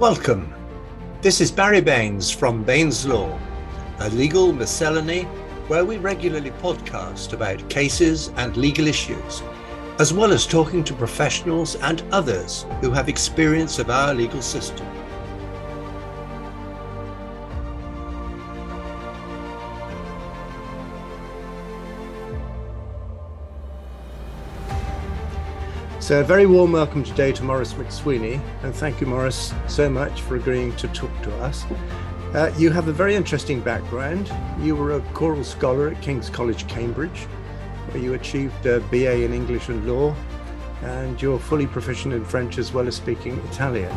Welcome. This is Barry Baines from Baines Law, a legal miscellany where we regularly podcast about cases and legal issues, as well as talking to professionals and others who have experience of our legal system. So, a very warm welcome today to Maurice MacSweeney, and thank you, Maurice, so much for agreeing to talk to us. Uh, you have a very interesting background. You were a choral scholar at King's College, Cambridge, where you achieved a BA in English and Law, and you're fully proficient in French as well as speaking Italian.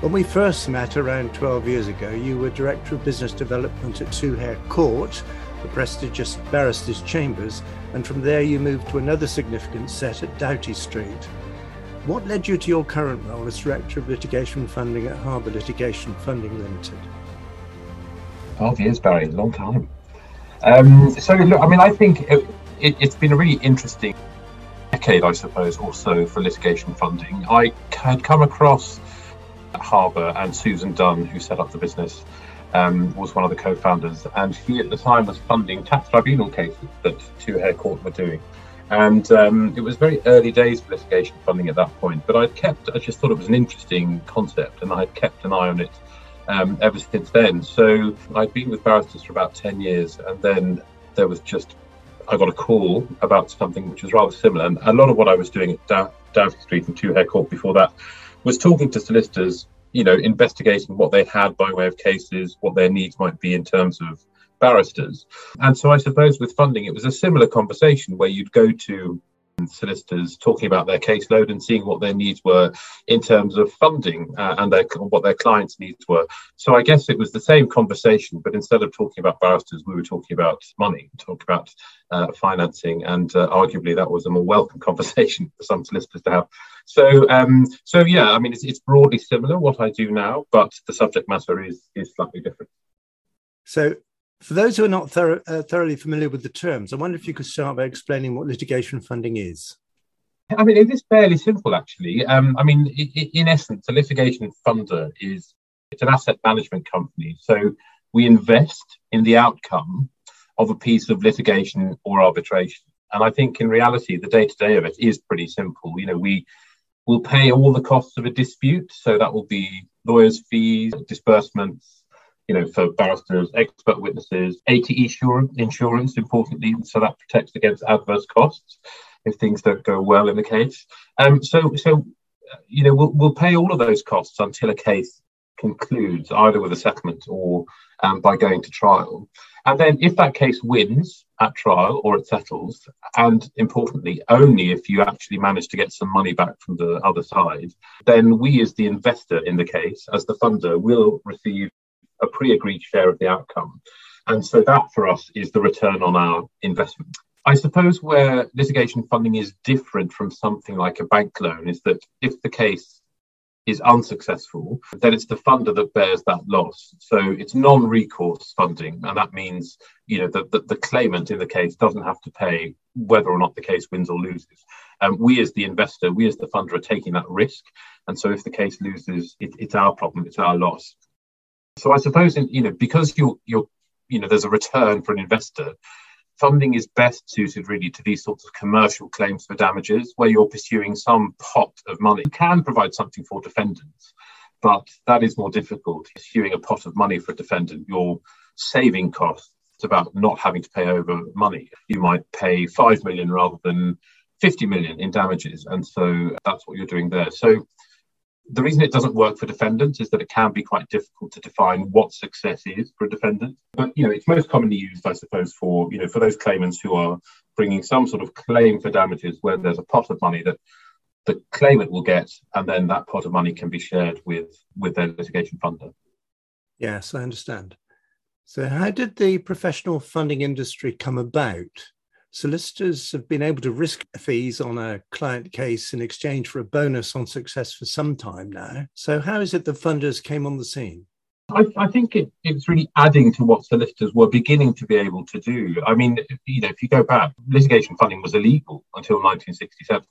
When we first met around 12 years ago, you were Director of Business Development at Two Court, the prestigious Barristers' Chambers, and from there you moved to another significant set at Doughty Street. What led you to your current role as Director of Litigation Funding at Harbour Litigation Funding Limited? 12 years, Barry, long time. Um, so, look, I mean, I think it, it, been a really interesting decade, I suppose, also for litigation funding. I had come across Harbour and Susan Dunn, who set up the business, um, was one of the co-founders, and he at the time was funding tax tribunal cases that Two Hare Court were doing. And um, it was very early days for litigation funding at that point, but I'd kept, I just thought it was an interesting concept, and I had kept an eye on it um, ever since then. So I'd been with barristers for about 10 years, and then there was just, I got a call about something which was rather similar. And a lot of what I was doing at Dow- Doughty Street and Two Hare Court before that was talking to solicitors you know, investigating what they had by way of cases, what their needs might be in terms of barristers. And so I suppose with funding, it was a similar conversation where you'd go to solicitors talking about their caseload and seeing what their needs were in terms of funding uh, and their, what their clients' needs were. So I guess it was the same conversation, but instead of talking about barristers, we were talking about money, talking about uh, financing, and uh, arguably that was a more welcome conversation for some solicitors to have. So, um, so yeah, I mean, it's, it's broadly similar what I do now, but the subject matter is is slightly different. So, for those who are not uh, thoroughly familiar with the terms, I wonder if you could start by explaining what litigation funding is. I mean, it is fairly simple, actually. Um, I mean, in essence, a litigation funder is it's an asset management company. So we invest in the outcome of a piece of litigation or arbitration. And I think in reality, the day to day of it is pretty simple. You know, we will pay all the costs of a dispute. So that will be lawyers' fees, disbursements, you know, for barristers, expert witnesses, ATE insurance, insurance, importantly, so that protects against adverse costs if things don't go well in the case. Um, so, so you know, we'll, we'll pay all of those costs until a case concludes, either with a settlement or um, by going to trial. And then, if that case wins at trial or it settles, and importantly, only if you actually manage to get some money back from the other side, then we, as the investor in the case, as the funder, will receive a pre-agreed share of the outcome. And so that for us is the return on our investment. I suppose where litigation funding is different from something like a bank loan is that if the case is unsuccessful, then it's the funder that bears that loss. So it's non-recourse funding, and that means you know that the, the, claimant in the case doesn't have to pay whether or not the case wins or loses. Um, we as the investor, we as the funder are taking that risk, and so if the case loses, it, it's our problem, it's our loss. So I suppose, in, you know, because you're, you're, you know, there's a return for an investor, funding is best suited really to these sorts of commercial claims for damages where you're pursuing some pot of money. You can provide something for defendants, but that is more difficult. Pursuing a pot of money for a defendant, you're saving costs. It's about not having to pay over money. You might pay 5 million rather than 50 million in damages. And so that's what you're doing there. So the reason it doesn't work for defendants is that it can be quite difficult to define what success is for a defendant. But you know, it's most commonly used, I suppose, for you know for those claimants who are bringing some sort of claim for damages where there's a pot of money that the claimant will get, and then that pot of money can be shared with with their litigation funder. Yes, I understand. So, how did the professional funding industry come about? Solicitors have been able to risk fees on a client case in exchange for a bonus on success for some time now. So, how is it the funders came on the scene? I, I think it, it's really adding to what solicitors were beginning to be able to do. I mean, you know, if you go back, litigation funding was illegal until 1967,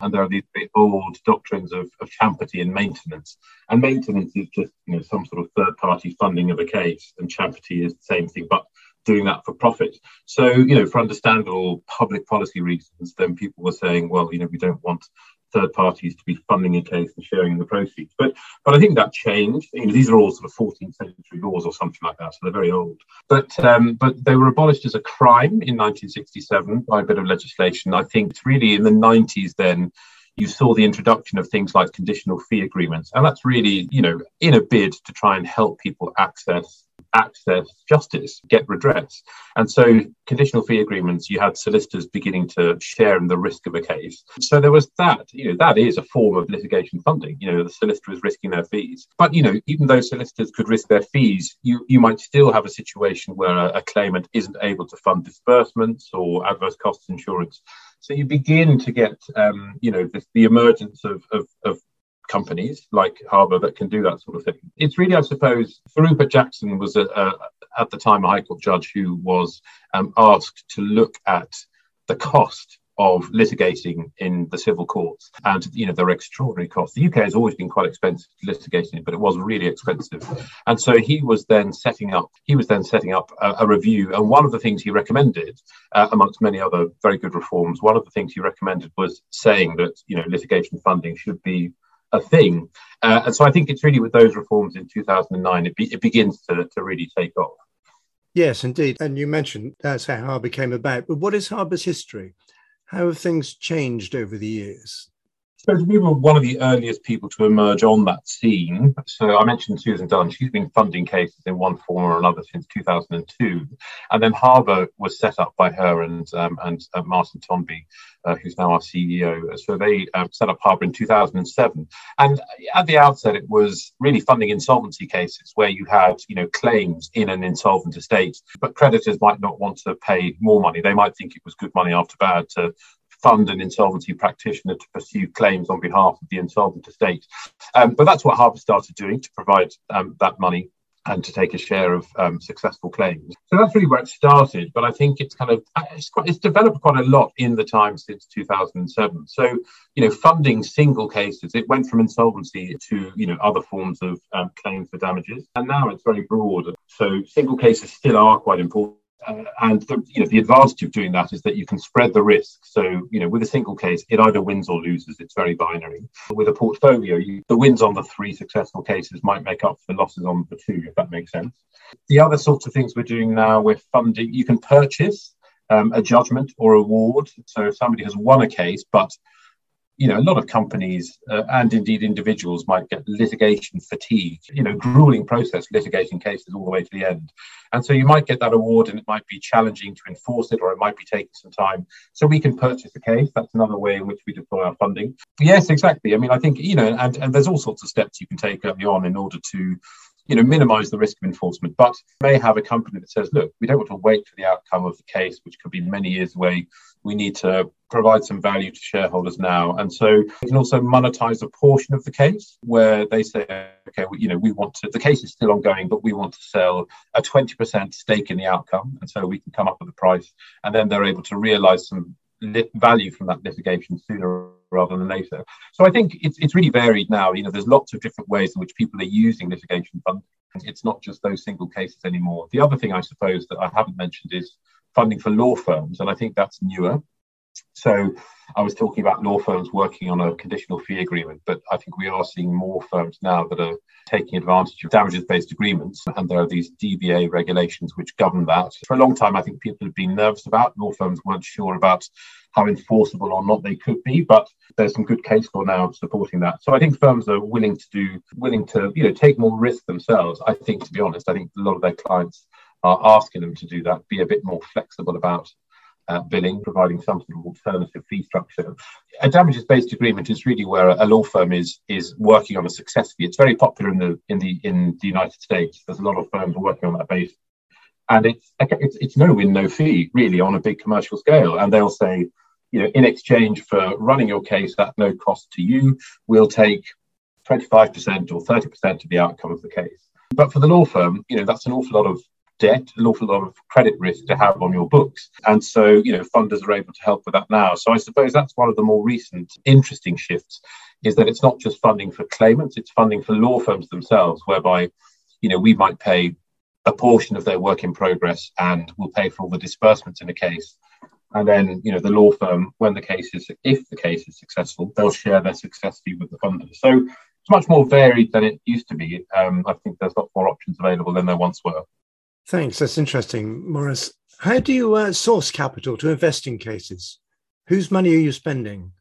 and there are these old doctrines of, of champerty and maintenance. And maintenance is just you know some sort of third-party funding of a case, and champerty is the same thing, but doing that for profit. So, you know, for understandable public policy reasons, then people were saying, well, you know, we don't want third parties to be funding a case and sharing the proceeds. But but I think that changed. You know, these are all sort of 14th century laws or something like that, so they're very old. But um, but they were abolished as a crime in 1967 by a bit of legislation. I think it's really in the 90s then you saw the introduction of things like conditional fee agreements. And that's really, you know, in a bid to try and help people access access justice, get redress. And so, conditional fee agreements, you had solicitors beginning to share in the risk of a case. So there was that. You know, that is a form of litigation funding. You know, the solicitor is risking their fees. But you know, even though solicitors could risk their fees, you you might still have a situation where a, a claimant isn't able to fund disbursements or adverse costs insurance. So you begin to get, um, you know, the, the emergence of, of, of companies like Harbour that can do that sort of thing. It's really, I suppose, Rupert Jackson was a, a, at the time a High Court judge who was um, asked to look at the cost of litigating in the civil courts and you know there are extraordinary costs. The uk has always been quite expensive litigating but it was really expensive. And so he was then setting up he was then setting up a, a review. And one of the things he recommended uh, amongst many other very good reforms one of the things he recommended was saying that you know litigation funding should be a thing. Uh, and so I think it's really with those reforms in 2009, it, be, it begins to, to really take off. Yes, indeed. And you mentioned that's how Harbour came about. But what is Harbour's history? How have things changed over the years? So we were one of the earliest people to emerge on that scene. So I mentioned Susan Dunn. She's been funding cases in one form or another since 2002, and then Harbour was set up by her and um, and uh, Martin Tonby, uh, who's now our CEO. So they uh, set up Harbour in 2007, and at the outset, it was really funding insolvency cases where you had you know claims in an insolvent estate, but creditors might not want to pay more money. They might think it was good money after bad to fund an insolvency practitioner to pursue claims on behalf of the insolvent estate. Um, but that's what Harbour started doing to provide um, that money and to take a share of um, successful claims. So that's really where it started. But I think it's kind of it's, quite, it's developed quite a lot in the time since 2007. So you know, funding single cases, it went from insolvency to you know other forms of um, claims for damages, and now it's very broad. So single cases still are quite important uh, and the, you know, the advantage of doing that is that you can spread the risk. So, you know, with a single case, it either wins or loses. It's very binary. With a portfolio, you, the wins on the three successful cases might make up for the losses on the two, if that makes sense. The other sorts of things we're doing now, we're funding, you can purchase um, a judgment or award. So if somebody has won a case, but you know, a lot of companies uh, and indeed individuals might get litigation fatigue, you know, grueling process litigating cases all the way to the end. And so you might get that award and it might be challenging to enforce it or it might be taking some time. So we can purchase a case. That's another way in which we deploy our funding. Yes, exactly. I mean, I think, you know, and, and there's all sorts of steps you can take early on in order to you know, minimize the risk of enforcement, but may have a company that says, look, we don't want to wait for the outcome of the case, which could be many years away. We need to provide some value to shareholders now. And so we can also monetize a portion of the case where they say, okay, well, you know, we want to, the case is still ongoing, but we want to sell a 20% stake in the outcome. And so we can come up with a price and then they're able to realize some lit- value from that litigation sooner rather than later. So I think it's, it's really varied now. You know, there's lots of different ways in which people are using litigation funding. It's not just those single cases anymore. The other thing I suppose that I haven't mentioned is funding for law firms, and I think that's newer. So I was talking about law firms working on a conditional fee agreement, but I think we are seeing more firms now that are taking advantage of damages based agreements. And there are these DBA regulations which govern that. For a long time, I think people have been nervous about. Law firms weren't sure about how enforceable or not they could be, but there's some good case law now supporting that. So I think firms are willing to do, willing to, you know, take more risk themselves. I think, to be honest, I think a lot of their clients are asking them to do that, be a bit more flexible about uh, billing, providing some sort of alternative fee structure. A damages-based agreement is really where a law firm is is working on a success fee. It's very popular in the in the in the United States. There's a lot of firms working on that base, and it's it's, it's no win, no fee really on a big commercial scale. And they'll say, you know, in exchange for running your case at no cost to you, we'll take 25% or 30% of the outcome of the case. But for the law firm, you know, that's an awful lot of debt, an awful lot of credit risk to have on your books. And so, you know, funders are able to help with that now. So I suppose that's one of the more recent interesting shifts is that it's not just funding for claimants, it's funding for law firms themselves, whereby, you know, we might pay a portion of their work in progress and we'll pay for all the disbursements in a case. And then, you know, the law firm, when the case is, if the case is successful, they'll share their success fee with the funder. So it's much more varied than it used to be. Um, I think there's got more options available than there once were. Thanks. That's interesting, Maurice. How do you uh, source capital to invest in cases? Whose money are you spending?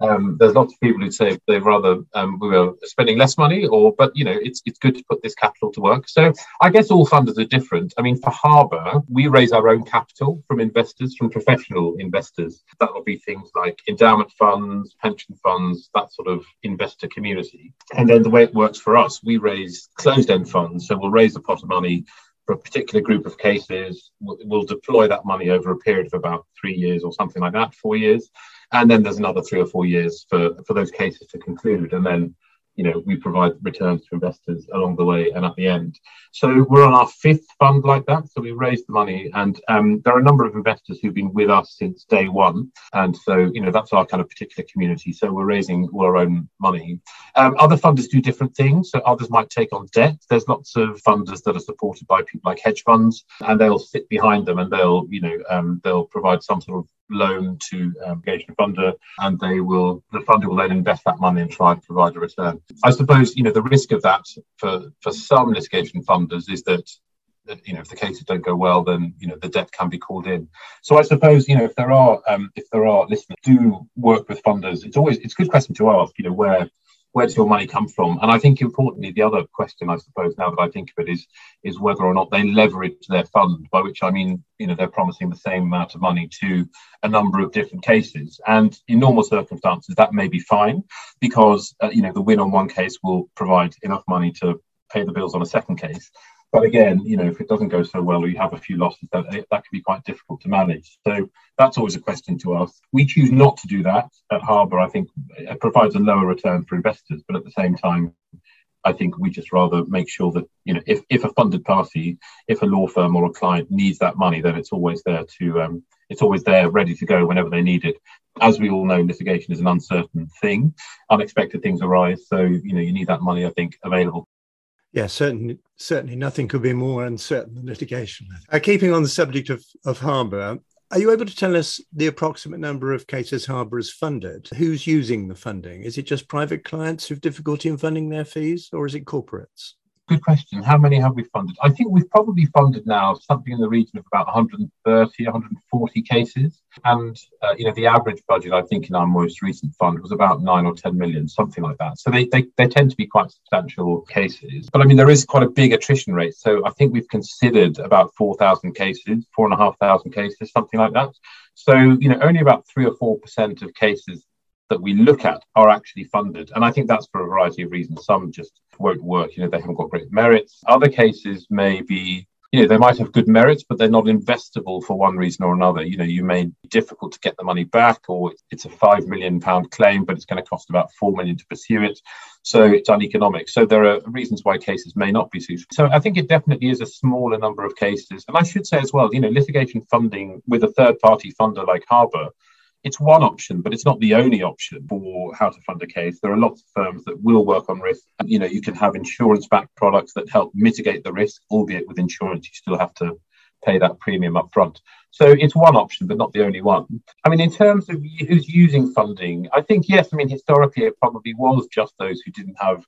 Um, there's lots of people who say they'd rather um, we were spending less money, or but you know it's it's good to put this capital to work. So I guess all funders are different. I mean, for Harbour, we raise our own capital from investors, from professional investors. That will be things like endowment funds, pension funds, that sort of investor community. And then the way it works for us, we raise closed-end funds. So we'll raise a pot of money for a particular group of cases. We'll deploy that money over a period of about three years or something like that, four years. And then there's another three or four years for, for those cases to conclude. And then you know, we provide returns to investors along the way and at the end. So we're on our fifth fund like that. So we raised the money, and um, there are a number of investors who've been with us since day one. And so, you know, that's our kind of particular community. So we're raising all our own money. Um, other funders do different things. So others might take on debt. There's lots of funders that are supported by people like hedge funds, and they'll sit behind them and they'll, you know, um, they'll provide some sort of loan to um, engage a funder, and they will the funder will then invest that money and try and provide a return. I suppose you know the risk of that for for some litigation funders is that you know if the cases don't go well then you know the debt can be called in so i suppose you know if there are um, if there are listeners do work with funders it's always it's a good question to ask you know where where does your money come from? And I think importantly, the other question, I suppose, now that I think of it, is is whether or not they leverage their fund, by which I mean, you know, they're promising the same amount of money to a number of different cases. And in normal circumstances, that may be fine because uh, you know the win on one case will provide enough money to pay the bills on a second case. But again, you know, if it doesn't go so well or you have a few losses, that, that can be quite difficult to manage. So that's always a question to ask. We choose not to do that at Harbour. I think it provides a lower return for investors, but at the same time, I think we just rather make sure that, you know, if, if a funded party, if a law firm or a client needs that money, then it's always there to, um, it's always there ready to go whenever they need it. As we all know, litigation is an uncertain thing. Unexpected things arise. So, you know, you need that money, I think, available yeah, certainly, certainly nothing could be more uncertain than litigation. Uh, keeping on the subject of, of Harbour, are you able to tell us the approximate number of cases Harbour has funded? Who's using the funding? Is it just private clients who have difficulty in funding their fees, or is it corporates? Good question. How many have we funded? I think we've probably funded now something in the region of about 130, 140 cases. And, uh, you know, the average budget, I think, in our most recent fund was about nine or 10 million, something like that. So they, they, they tend to be quite substantial cases. But I mean, there is quite a big attrition rate. So I think we've considered about 4,000 cases, four and a half thousand cases, something like that. So, you know, only about three or 4% of cases that we look at are actually funded. And I think that's for a variety of reasons. Some just won't work, you know, they haven't got great merits. Other cases may be, you know, they might have good merits, but they're not investable for one reason or another. You know, you may be difficult to get the money back, or it's a five million pound claim, but it's going to cost about four million to pursue it. So it's uneconomic. So there are reasons why cases may not be suitable. So I think it definitely is a smaller number of cases. And I should say as well, you know, litigation funding with a third party funder like Harbour it's one option, but it's not the only option for how to fund a case. There are lots of firms that will work on risk. And, you know, you can have insurance-backed products that help mitigate the risk, albeit with insurance, you still have to pay that premium up front. So it's one option, but not the only one. I mean, in terms of who's using funding, I think, yes, I mean, historically, it probably was just those who didn't have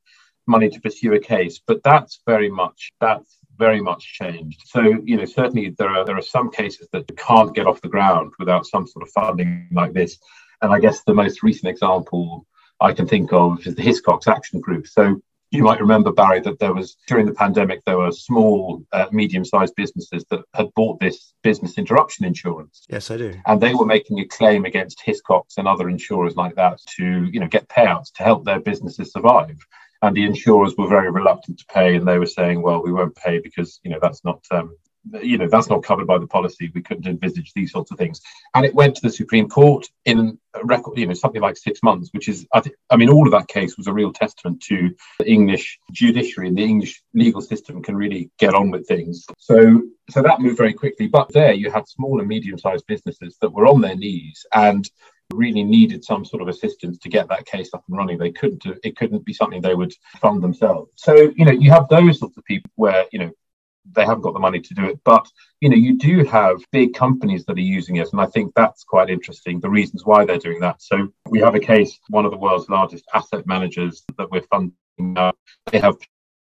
money to pursue a case, but that's very much, that's very much changed. So, you know, certainly there are there are some cases that can't get off the ground without some sort of funding like this. And I guess the most recent example I can think of is the Hiscox Action Group. So you might remember Barry that there was during the pandemic there were small, uh, medium-sized businesses that had bought this business interruption insurance. Yes, I do. And they were making a claim against Hiscox and other insurers like that to, you know, get payouts to help their businesses survive and the insurers were very reluctant to pay and they were saying well we won't pay because you know that's not um, you know that's not covered by the policy we couldn't envisage these sorts of things and it went to the supreme court in a record you know something like six months which is i, th- I mean all of that case was a real testament to the english judiciary and the english legal system can really get on with things so so that moved very quickly but there you had small and medium sized businesses that were on their knees and really needed some sort of assistance to get that case up and running. They couldn't it couldn't be something they would fund themselves. So, you know, you have those sorts of people where, you know, they haven't got the money to do it. But you know, you do have big companies that are using it, and I think that's quite interesting. The reasons why they're doing that. So we have a case, one of the world's largest asset managers that we're funding. Now, they have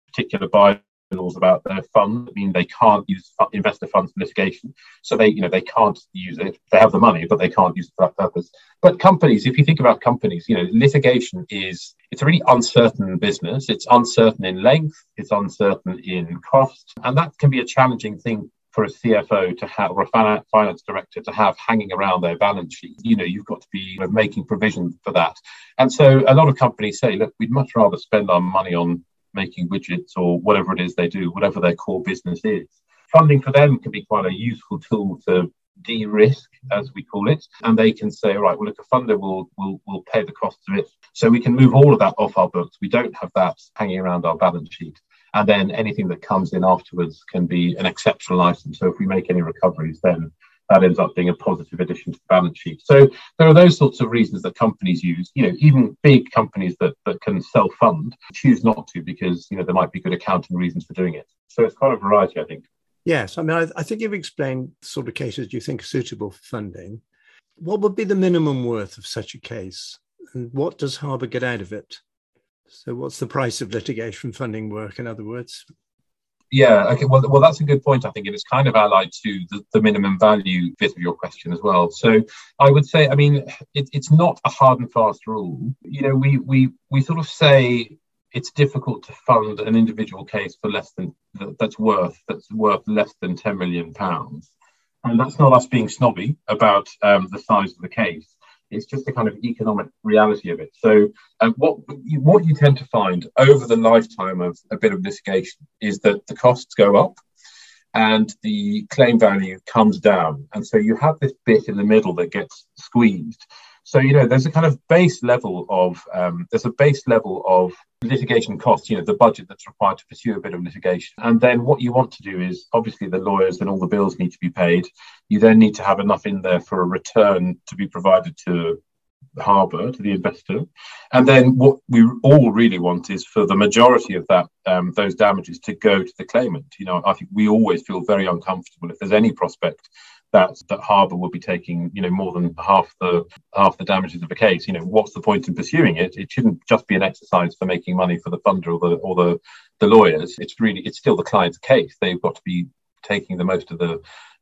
particular buy laws about their fund. I mean, they can't use investor funds for litigation, so they, you know, they can't use it. They have the money, but they can't use it for that purpose. But companies, if you think about companies, you know, litigation is it's a really uncertain business. It's uncertain in length. It's uncertain in cost, and that can be a challenging thing for a CFO to have or a finance director to have hanging around their balance sheet. You know, you've got to be making provision for that. And so a lot of companies say, look, we'd much rather spend our money on making widgets or whatever it is they do, whatever their core business is. Funding for them can be quite a useful tool to de-risk, as we call it, and they can say, right, well, look, a funder will will will pay the cost of it, so we can move all of that off our books. We don't have that hanging around our balance sheet, and then anything that comes in afterwards can be an exceptional item. So if we make any recoveries, then that ends up being a positive addition to the balance sheet. So there are those sorts of reasons that companies use. You know, even big companies that, that can self-fund choose not to because you know there might be good accounting reasons for doing it. So it's quite a variety, I think. Yes, I mean, I, I think you've explained sort of cases you think are suitable for funding. What would be the minimum worth of such a case, and what does Harbour get out of it? So, what's the price of litigation funding work? In other words, yeah, okay. Well, well, that's a good point. I think it is kind of allied to the, the minimum value bit of your question as well. So I would say, I mean, it, it's not a hard and fast rule. You know, we we we sort of say it's difficult to fund an individual case for less than that's worth that's worth less than ten million pounds, and that's not us being snobby about um, the size of the case. It's just the kind of economic reality of it. So, um, what what you tend to find over the lifetime of a bit of litigation is that the costs go up and the claim value comes down, and so you have this bit in the middle that gets squeezed. So you know, there's a kind of base level of um, there's a base level of litigation costs. You know, the budget that's required to pursue a bit of litigation, and then what you want to do is obviously the lawyers and all the bills need to be paid. You then need to have enough in there for a return to be provided to harbour to the investor and then what we all really want is for the majority of that um, those damages to go to the claimant you know i think we always feel very uncomfortable if there's any prospect that that Harbour will be taking, you know, more than half the half the damages of a case. You know, what's the point in pursuing it? It shouldn't just be an exercise for making money for the funder or the or the the lawyers. It's really it's still the client's case. They've got to be taking the most of the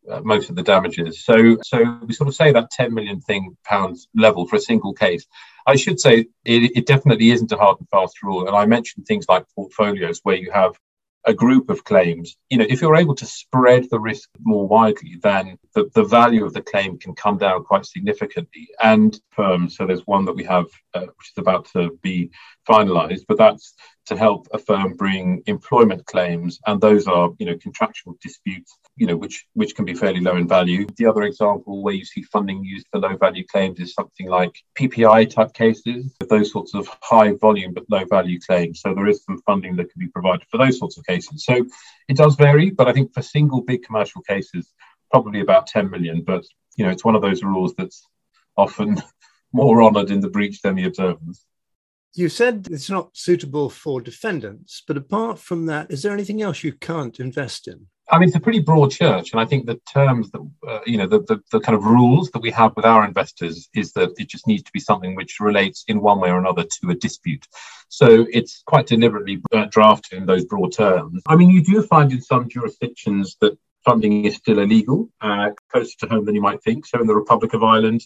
uh, most of the damages. So so we sort of say that 10 million thing pounds level for a single case. I should say it, it definitely isn't a hard and fast rule. And I mentioned things like portfolios where you have a group of claims, you know, if you're able to spread the risk more widely, then the, the value of the claim can come down quite significantly. And firms, so there's one that we have uh, which is about to be finalised, but that's to help a firm bring employment claims, and those are, you know, contractual disputes, you know, which which can be fairly low in value. The other example where you see funding used for low value claims is something like PPI type cases, those sorts of high volume but low value claims. So there is some funding that can be provided for those sorts of cases. So it does vary, but I think for single big commercial cases, probably about 10 million. But you know, it's one of those rules that's often more honoured in the breach than the observance. You said it's not suitable for defendants, but apart from that, is there anything else you can't invest in? I mean, it's a pretty broad church, and I think the terms that uh, you know, the, the, the kind of rules that we have with our investors is that it just needs to be something which relates in one way or another to a dispute. So it's quite deliberately drafted in those broad terms. I mean, you do find in some jurisdictions that funding is still illegal, uh, closer to home than you might think. So in the Republic of Ireland,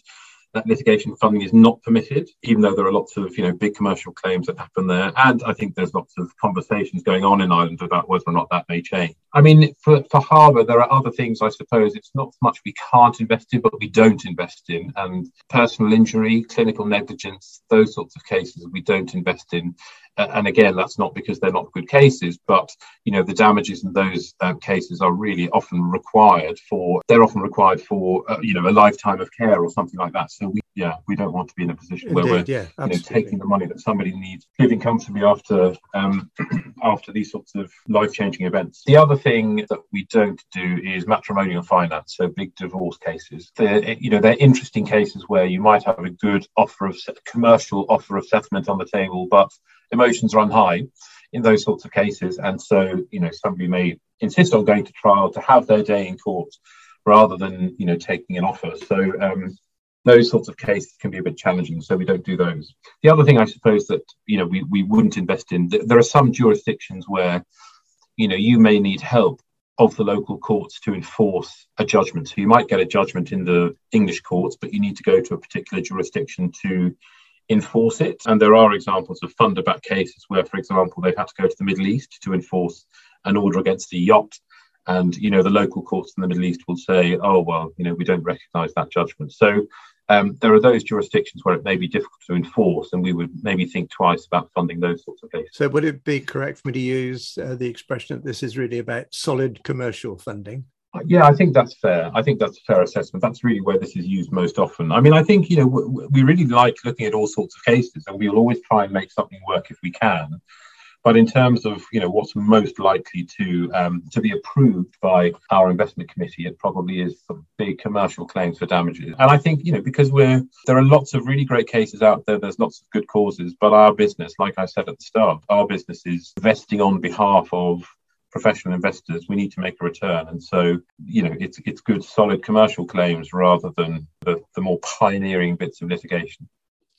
that litigation funding is not permitted, even though there are lots of you know big commercial claims that happen there. And I think there's lots of conversations going on in Ireland about whether or not that may change. I mean, for, for Harbour, there are other things I suppose it's not much we can't invest in, but we don't invest in. And personal injury, clinical negligence, those sorts of cases we don't invest in. And again, that's not because they're not good cases, but you know the damages in those uh, cases are really often required for they're often required for uh, you know a lifetime of care or something like that. So we yeah we don't want to be in a position Indeed, where we're yeah, you know, taking the money that somebody needs living comfortably after um, after these sorts of life changing events. The other thing that we don't do is matrimonial finance, so big divorce cases. They're, you know they're interesting cases where you might have a good offer of commercial offer of settlement on the table, but emotions run high in those sorts of cases. And so, you know, somebody may insist on going to trial to have their day in court rather than, you know, taking an offer. So, um, those sorts of cases can be a bit challenging, so we don't do those. The other thing I suppose that you know we, we wouldn't invest in. There are some jurisdictions where you know you may need help of the local courts to enforce a judgment. So you might get a judgment in the English courts, but you need to go to a particular jurisdiction to enforce it. And there are examples of funder back cases where, for example, they've had to go to the Middle East to enforce an order against a yacht. And, you know, the local courts in the Middle East will say, oh, well, you know, we don't recognize that judgment. So um, there are those jurisdictions where it may be difficult to enforce, and we would maybe think twice about funding those sorts of cases. So, would it be correct for me to use uh, the expression that this is really about solid commercial funding? Yeah, I think that's fair. I think that's a fair assessment. That's really where this is used most often. I mean, I think, you know, we really like looking at all sorts of cases and we'll always try and make something work if we can. But in terms of, you know, what's most likely to um, to be approved by our investment committee, it probably is some big commercial claims for damages. And I think, you know, because we're there are lots of really great cases out there, there's lots of good causes, but our business, like I said at the start, our business is investing on behalf of professional investors, we need to make a return. And so, you know, it's it's good, solid commercial claims rather than the, the more pioneering bits of litigation.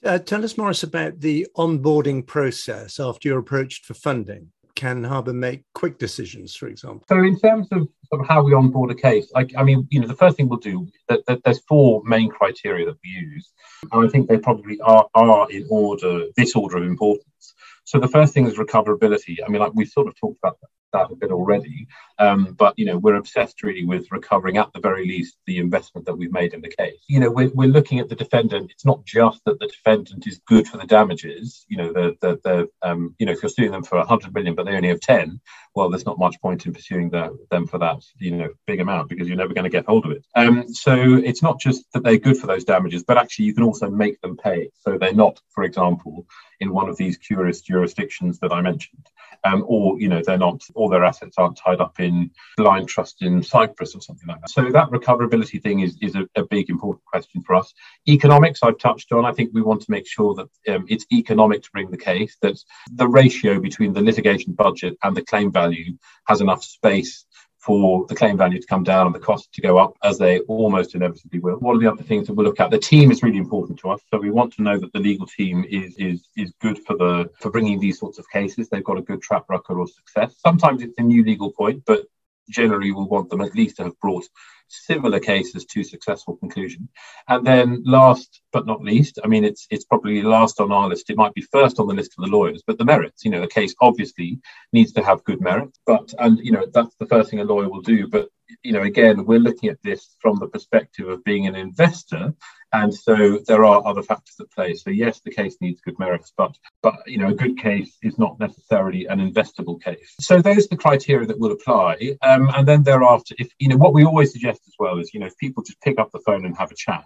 Uh, tell us, Maurice, about the onboarding process after you're approached for funding. Can Harbour make quick decisions, for example? So, in terms of, of how we onboard a case, I, I mean, you know, the first thing we'll do, that, that there's four main criteria that we use. And I think they probably are, are in order, this order of importance. So the first thing is recoverability. I mean, like we sort of talked about that a bit already. Um, but you know, we're obsessed really with recovering at the very least the investment that we've made in the case. You know, we're, we're looking at the defendant. It's not just that the defendant is good for the damages. You know, the the, the um, you know, if you're suing them for 100 million but they only have 10, well, there's not much point in pursuing the, them for that you know big amount because you're never going to get hold of it. Um, so it's not just that they're good for those damages, but actually you can also make them pay. So they're not, for example, in one of these curious jurisdictions that I mentioned, um, or you know they're not all their assets aren't tied up in blind trust in Cyprus or something like that. So that recoverability thing is, is a, a big important question for us. Economics, I've touched on. I think we want to make sure that um, it's economic to bring the case, that the ratio between the litigation budget and the claim value has enough space for the claim value to come down and the cost to go up, as they almost inevitably will. One of the other things that we'll look at, the team is really important to us. So we want to know that the legal team is is is good for the for bringing these sorts of cases. They've got a good track record of success. Sometimes it's a new legal point, but generally we'll want them at least to have brought similar cases to successful conclusion. And then last but not least, I mean, it's it's probably last on our list. It might be first on the list of the lawyers, but the merits. You know, the case obviously needs to have good merits, but and you know that's the first thing a lawyer will do. But you know, again, we're looking at this from the perspective of being an investor and so there are other factors at play. So yes, the case needs good merits, but but you know a good case is not necessarily an investable case. So those are the criteria that will apply. Um, and then thereafter, if you know what we always suggest as well is you know if people just pick up the phone and have a chat,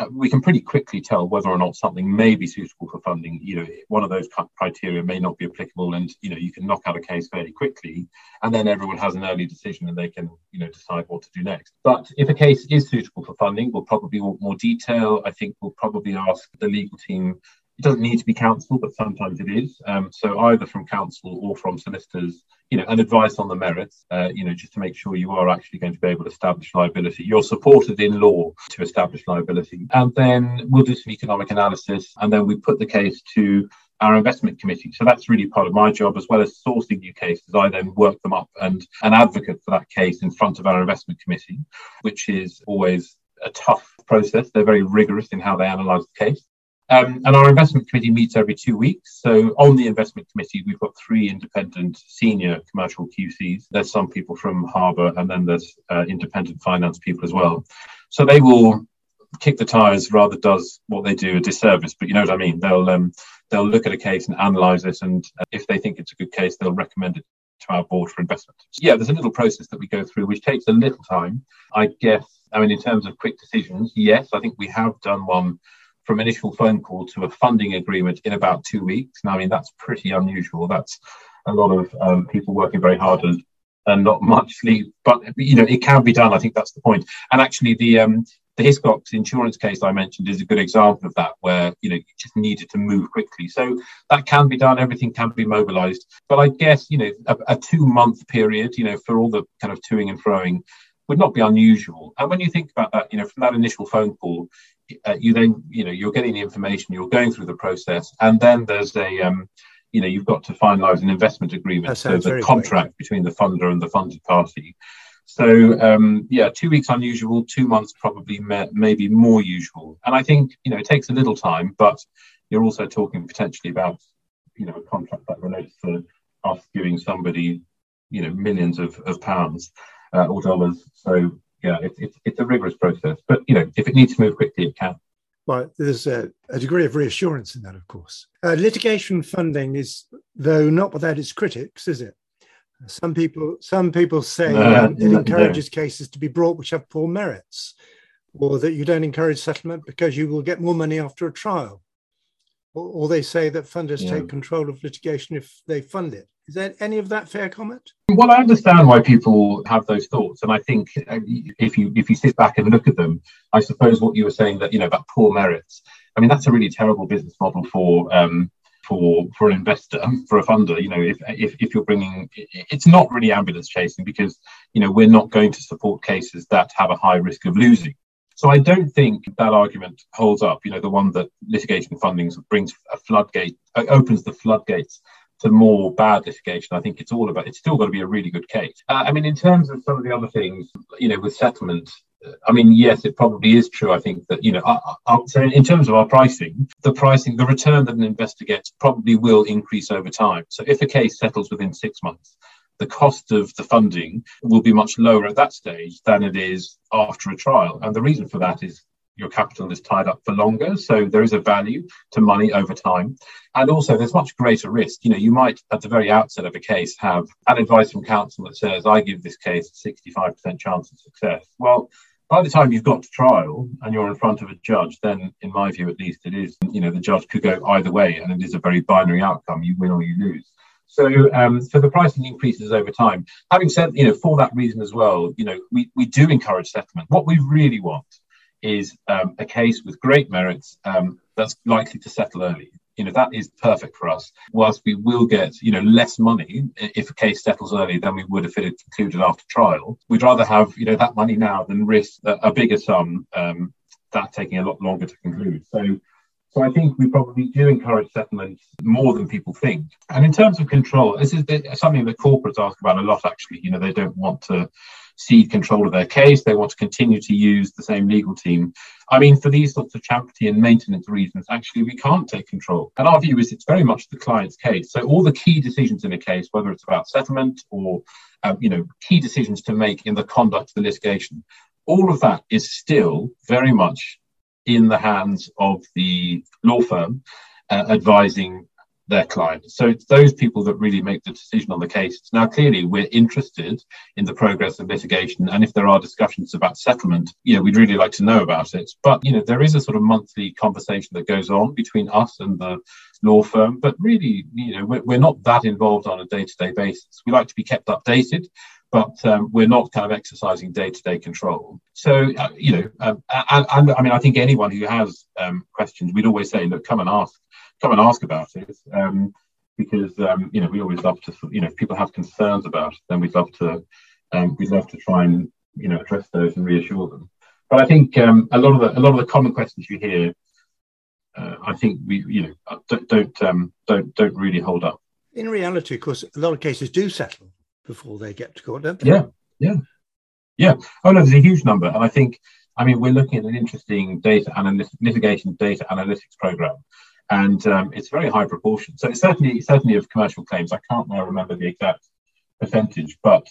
Uh, we can pretty quickly tell whether or not something may be suitable for funding. You know, one of those criteria may not be applicable, and you know, you can knock out a case fairly quickly, and then everyone has an early decision, and they can you know decide what to do next. But if a case is suitable for funding, we'll probably want more detail. I think we'll probably ask the legal team it doesn't need to be counsel, but sometimes it is. Um, so either from counsel or from solicitors, you know, an advice on the merits, uh, you know, just to make sure you are actually going to be able to establish liability. You're supported in law to establish liability. And then we'll do some economic analysis and then we put the case to our investment committee. So that's really part of my job, as well as sourcing new cases. I then work them up and an advocate for that case in front of our investment committee, which is always a tough process. They're very rigorous in how they analyse the case. Um, and our investment committee meets every two weeks. So on the investment committee, we've got three independent senior commercial QCs. There's some people from Harbour, and then there's uh, independent finance people as well. So they will kick the tires rather does what they do a disservice. But you know what I mean. They'll um, they'll look at a case and analyze it. And uh, if they think it's a good case, they'll recommend it to our board for investment. So yeah, there's a little process that we go through, which takes a little time. I guess, I mean, in terms of quick decisions, yes, I think we have done one from initial phone call to a funding agreement in about two weeks. Now, I mean, that's pretty unusual. That's a lot of um, people working very hard and, and not much sleep, but you know, it can be done. I think that's the point. And actually, the um, the Hiscox insurance case I mentioned is a good example of that, where you know you just needed to move quickly. So that can be done. Everything can be mobilised. But I guess you know a, a two month period, you know, for all the kind of toing and froing, would not be unusual. And when you think about that, you know, from that initial phone call, uh, you then you know you're getting the information, you're going through the process, and then there's a um, you know you've got to finalise an investment agreement, so the contract quick. between the funder and the funded party. So um, yeah, two weeks unusual, two months probably maybe more usual. And I think you know it takes a little time, but you're also talking potentially about you know a contract that relates to us giving somebody you know millions of, of pounds uh, or dollars. So yeah, it, it, it's a rigorous process. But you know if it needs to move quickly, it can. Well, there's a, a, degree of reassurance in that, of course. Uh, litigation funding is, though not without its critics, is it? Some people, some people say um, it encourages cases to be brought which have poor merits, or that you don't encourage settlement because you will get more money after a trial, or, or they say that funders yeah. take control of litigation if they fund it. Is there any of that fair comment? Well, I understand why people have those thoughts, and I think uh, if you if you sit back and look at them, I suppose what you were saying that you know about poor merits. I mean, that's a really terrible business model for um, for for an investor for a funder you know if if, if you're bringing it's not really ambulance chasing because you know we're not going to support cases that have a high risk of losing so i don't think that argument holds up you know the one that litigation funding brings a floodgate opens the floodgates to more bad litigation i think it's all about it's still got to be a really good case uh, i mean in terms of some of the other things you know with settlement I mean, yes, it probably is true. I think that, you know, I, I, so in terms of our pricing, the pricing, the return that an investor gets probably will increase over time. So if a case settles within six months, the cost of the funding will be much lower at that stage than it is after a trial. And the reason for that is your capital is tied up for longer. So there is a value to money over time. And also there's much greater risk. You know, you might at the very outset of a case have an advice from counsel that says, I give this case a 65% chance of success. Well, by the time you've got to trial and you're in front of a judge, then in my view at least, it is, you know, the judge could go either way and it is a very binary outcome. You win or you lose. So, um, so the pricing increases over time. Having said, you know, for that reason as well, you know, we, we do encourage settlement. What we really want is um, a case with great merits um, that's likely to settle early you know that is perfect for us whilst we will get you know less money if a case settles early than we would if it had concluded after trial we'd rather have you know that money now than risk a, a bigger sum um, that taking a lot longer to conclude so so I think we probably do encourage settlement more than people think. And in terms of control, this is something that corporates ask about a lot. Actually, you know, they don't want to cede control of their case. They want to continue to use the same legal team. I mean, for these sorts of champerty and maintenance reasons, actually, we can't take control. And our view is it's very much the client's case. So all the key decisions in a case, whether it's about settlement or, uh, you know, key decisions to make in the conduct of the litigation, all of that is still very much in the hands of the law firm uh, advising their clients. So it's those people that really make the decision on the case. Now, clearly, we're interested in the progress of litigation, and if there are discussions about settlement, you know, we'd really like to know about it. But you know, there is a sort of monthly conversation that goes on between us and the law firm, but really, you know, we're, we're not that involved on a day-to-day basis. We like to be kept updated. But um, we're not kind of exercising day-to-day control. So, uh, you know, um, and, and, I mean, I think anyone who has um, questions, we'd always say, look, come and ask come and ask about it um, because um, you know we always love to you know if people have concerns about it, then we'd love to um, we'd love to try and you know address those and reassure them. But I think um, a lot of the a lot of the common questions you hear, uh, I think we you know uh, don't don't, um, don't don't really hold up. In reality, of course, a lot of cases do settle before they get to court, don't they? Yeah, yeah, yeah. Oh no, there's a huge number, and I think I mean we're looking at an interesting data analytics litigation data analytics program and um, it's very high proportion. So it's certainly certainly of commercial claims. I can't now remember the exact percentage, but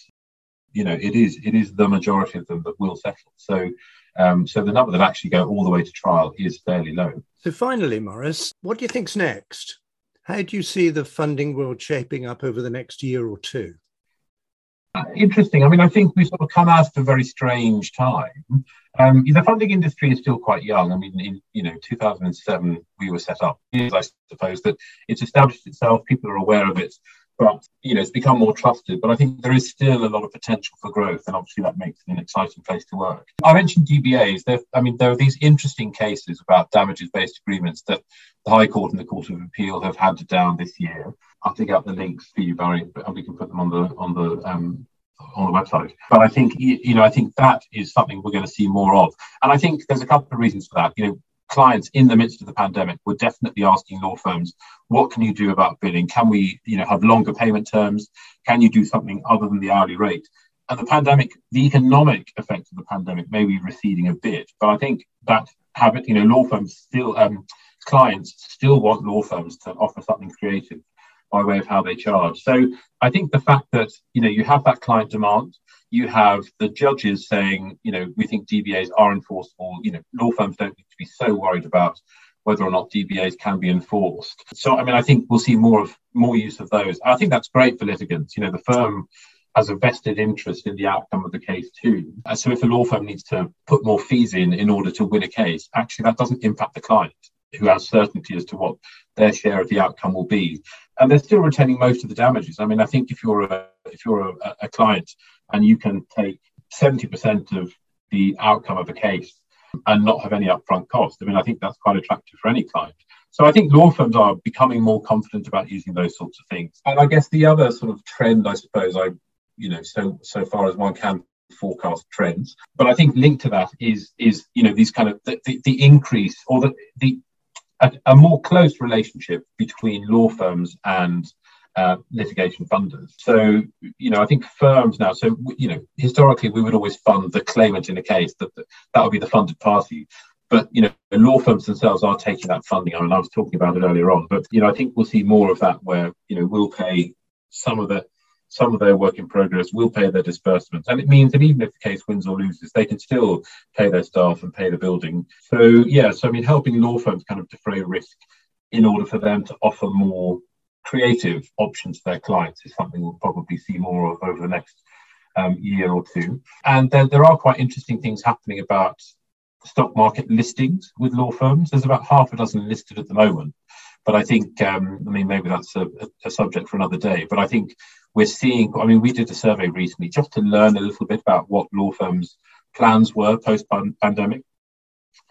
you know it is it is the majority of them that will settle. So um, so the number that actually go all the way to trial is fairly low. So finally, Maurice, what do you think's next? How do you see the funding world shaping up over the next year or two? Interesting. I mean, I think we've sort of come out of a very strange time. Um, the funding industry is still quite young. I mean, in you know 2007 we were set up. I suppose that it's established itself. People are aware of it but you know it's become more trusted but i think there is still a lot of potential for growth and obviously that makes it an exciting place to work i mentioned dbas there i mean there are these interesting cases about damages based agreements that the high court and the court of appeal have handed down this year i'll dig out the links for you barry and we can put them on the on the um, on the website. But I think you know I think that is something we're going to see more of, and I think there's a couple of reasons for that. You know, clients in the midst of the pandemic were definitely asking law firms, what can you do about billing? Can we, you know, have longer payment terms? Can you do something other than the hourly rate? And the pandemic, the economic effect of the pandemic may be receding a bit, but I think that habit, you know, law firms still, um, clients still want law firms to offer something creative by way of how they charge. So I think the fact that, you know, you have that client demand, you have the judges saying, you know, we think DBAs are enforceable. You know, law firms don't need to be so worried about whether or not DBAs can be enforced. So, I mean, I think we'll see more of more use of those. I think that's great for litigants. You know, the firm has a vested interest in the outcome of the case too. So, if a law firm needs to put more fees in in order to win a case, actually that doesn't impact the client who has certainty as to what their share of the outcome will be. And they're still retaining most of the damages. I mean, I think if you're a if you're a, a client and you can take 70% of the outcome of a case and not have any upfront cost. I mean, I think that's quite attractive for any client. So I think law firms are becoming more confident about using those sorts of things. And I guess the other sort of trend, I suppose, I you know, so so far as one can forecast trends, but I think linked to that is is you know these kind of the, the, the increase or the the a, a, more close relationship between law firms and uh, litigation funders. So, you know, I think firms now, so, you know, historically we would always fund the claimant in a case, that that would be the funded party. But, you know, law firms themselves are taking that funding. I mean, I was talking about it earlier on, but, you know, I think we'll see more of that where, you know, we'll pay some of the some of their work in progress will pay their disbursements. And it means that even if the case wins or loses, they can still pay their staff and pay the building. So, yeah, so I mean, helping law firms kind of defray risk in order for them to offer more creative options to their clients is something we'll probably see more of over the next um, year or two. And there, there are quite interesting things happening about stock market listings with law firms. There's about half a dozen listed at the moment. But I think, um, I mean, maybe that's a, a, subject for another day. But I think we're seeing, I mean, we did a survey recently just to learn a little bit about what law firms' plans were post pandemic.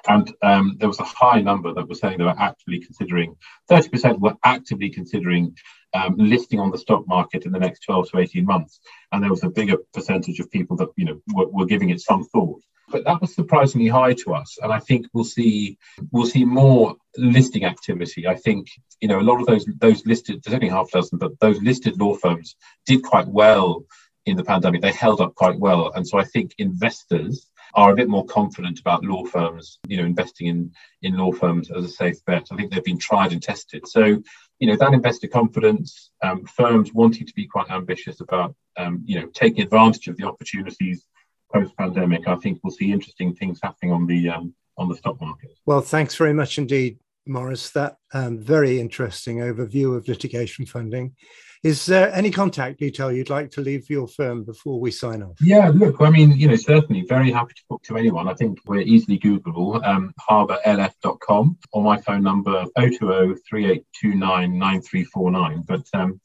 And um, there was a high number that was saying they were actively considering, 30% were actively considering um, listing on the stock market in the next 12 to 18 months. And there was a bigger percentage of people that, you know, were, were giving it some thought. But that was surprisingly high to us. And I think we'll see, we'll see more listing activity. I think, you know, a lot of those, those listed, there's only half a dozen, but those listed law firms did quite well in the pandemic. They held up quite well. And so I think investors are a bit more confident about law firms, you know, investing in in law firms as a safe bet. I think they've been tried and tested. So, you know, that investor confidence, um, firms wanting to be quite ambitious about, um, you know, taking advantage of the opportunities post pandemic. I think we'll see interesting things happening on the um, on the stock market. Well, thanks very much indeed, Maurice. That um, very interesting overview of litigation funding. Is there any contact detail you'd like to leave your firm before we sign off? Yeah, look, I mean, you know, certainly very happy to talk to anyone. I think we're easily Googleable, um, harbourlf.com or my phone number 020 3829 9349. But um,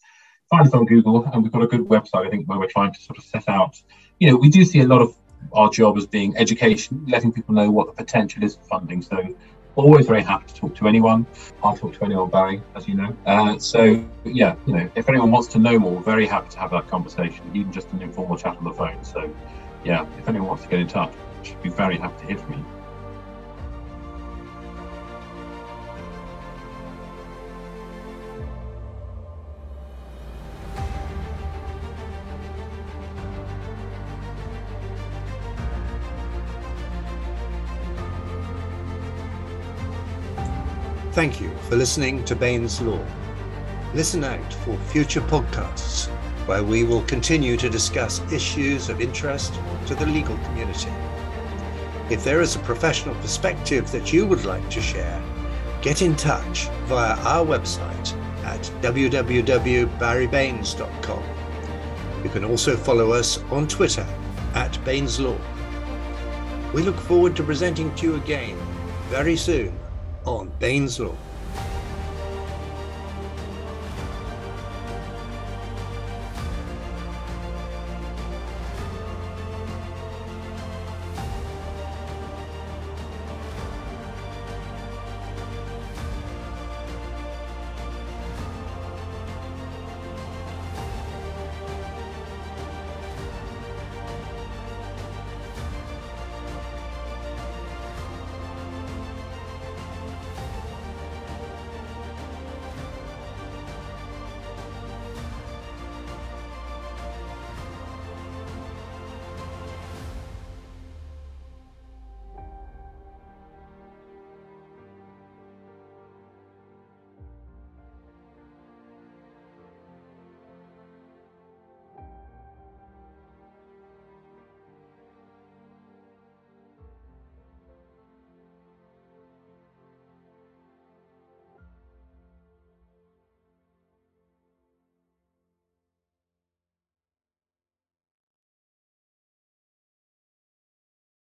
find us on Google and we've got a good website, I think, where we're trying to sort of set out, you know, we do see a lot of our job as being education, letting people know what the potential is for funding. So always very happy to talk to anyone. I'll talk to anyone, Barry, as you know. Uh, so, yeah, you know, if anyone wants to know more, very happy to have that conversation, even just an informal chat on the phone. So, yeah, if anyone wants to get in touch, I'd be very happy to hear from you. Thank you for listening to Baines Law. Listen out for future podcasts where we will continue to discuss issues of interest to the legal community. If there is a professional perspective that you would like to share, get in touch via our website at www.barrybaines.com. You can also follow us on Twitter at Baines Law. We look forward to presenting to you again very soon Oh, on Baines Law.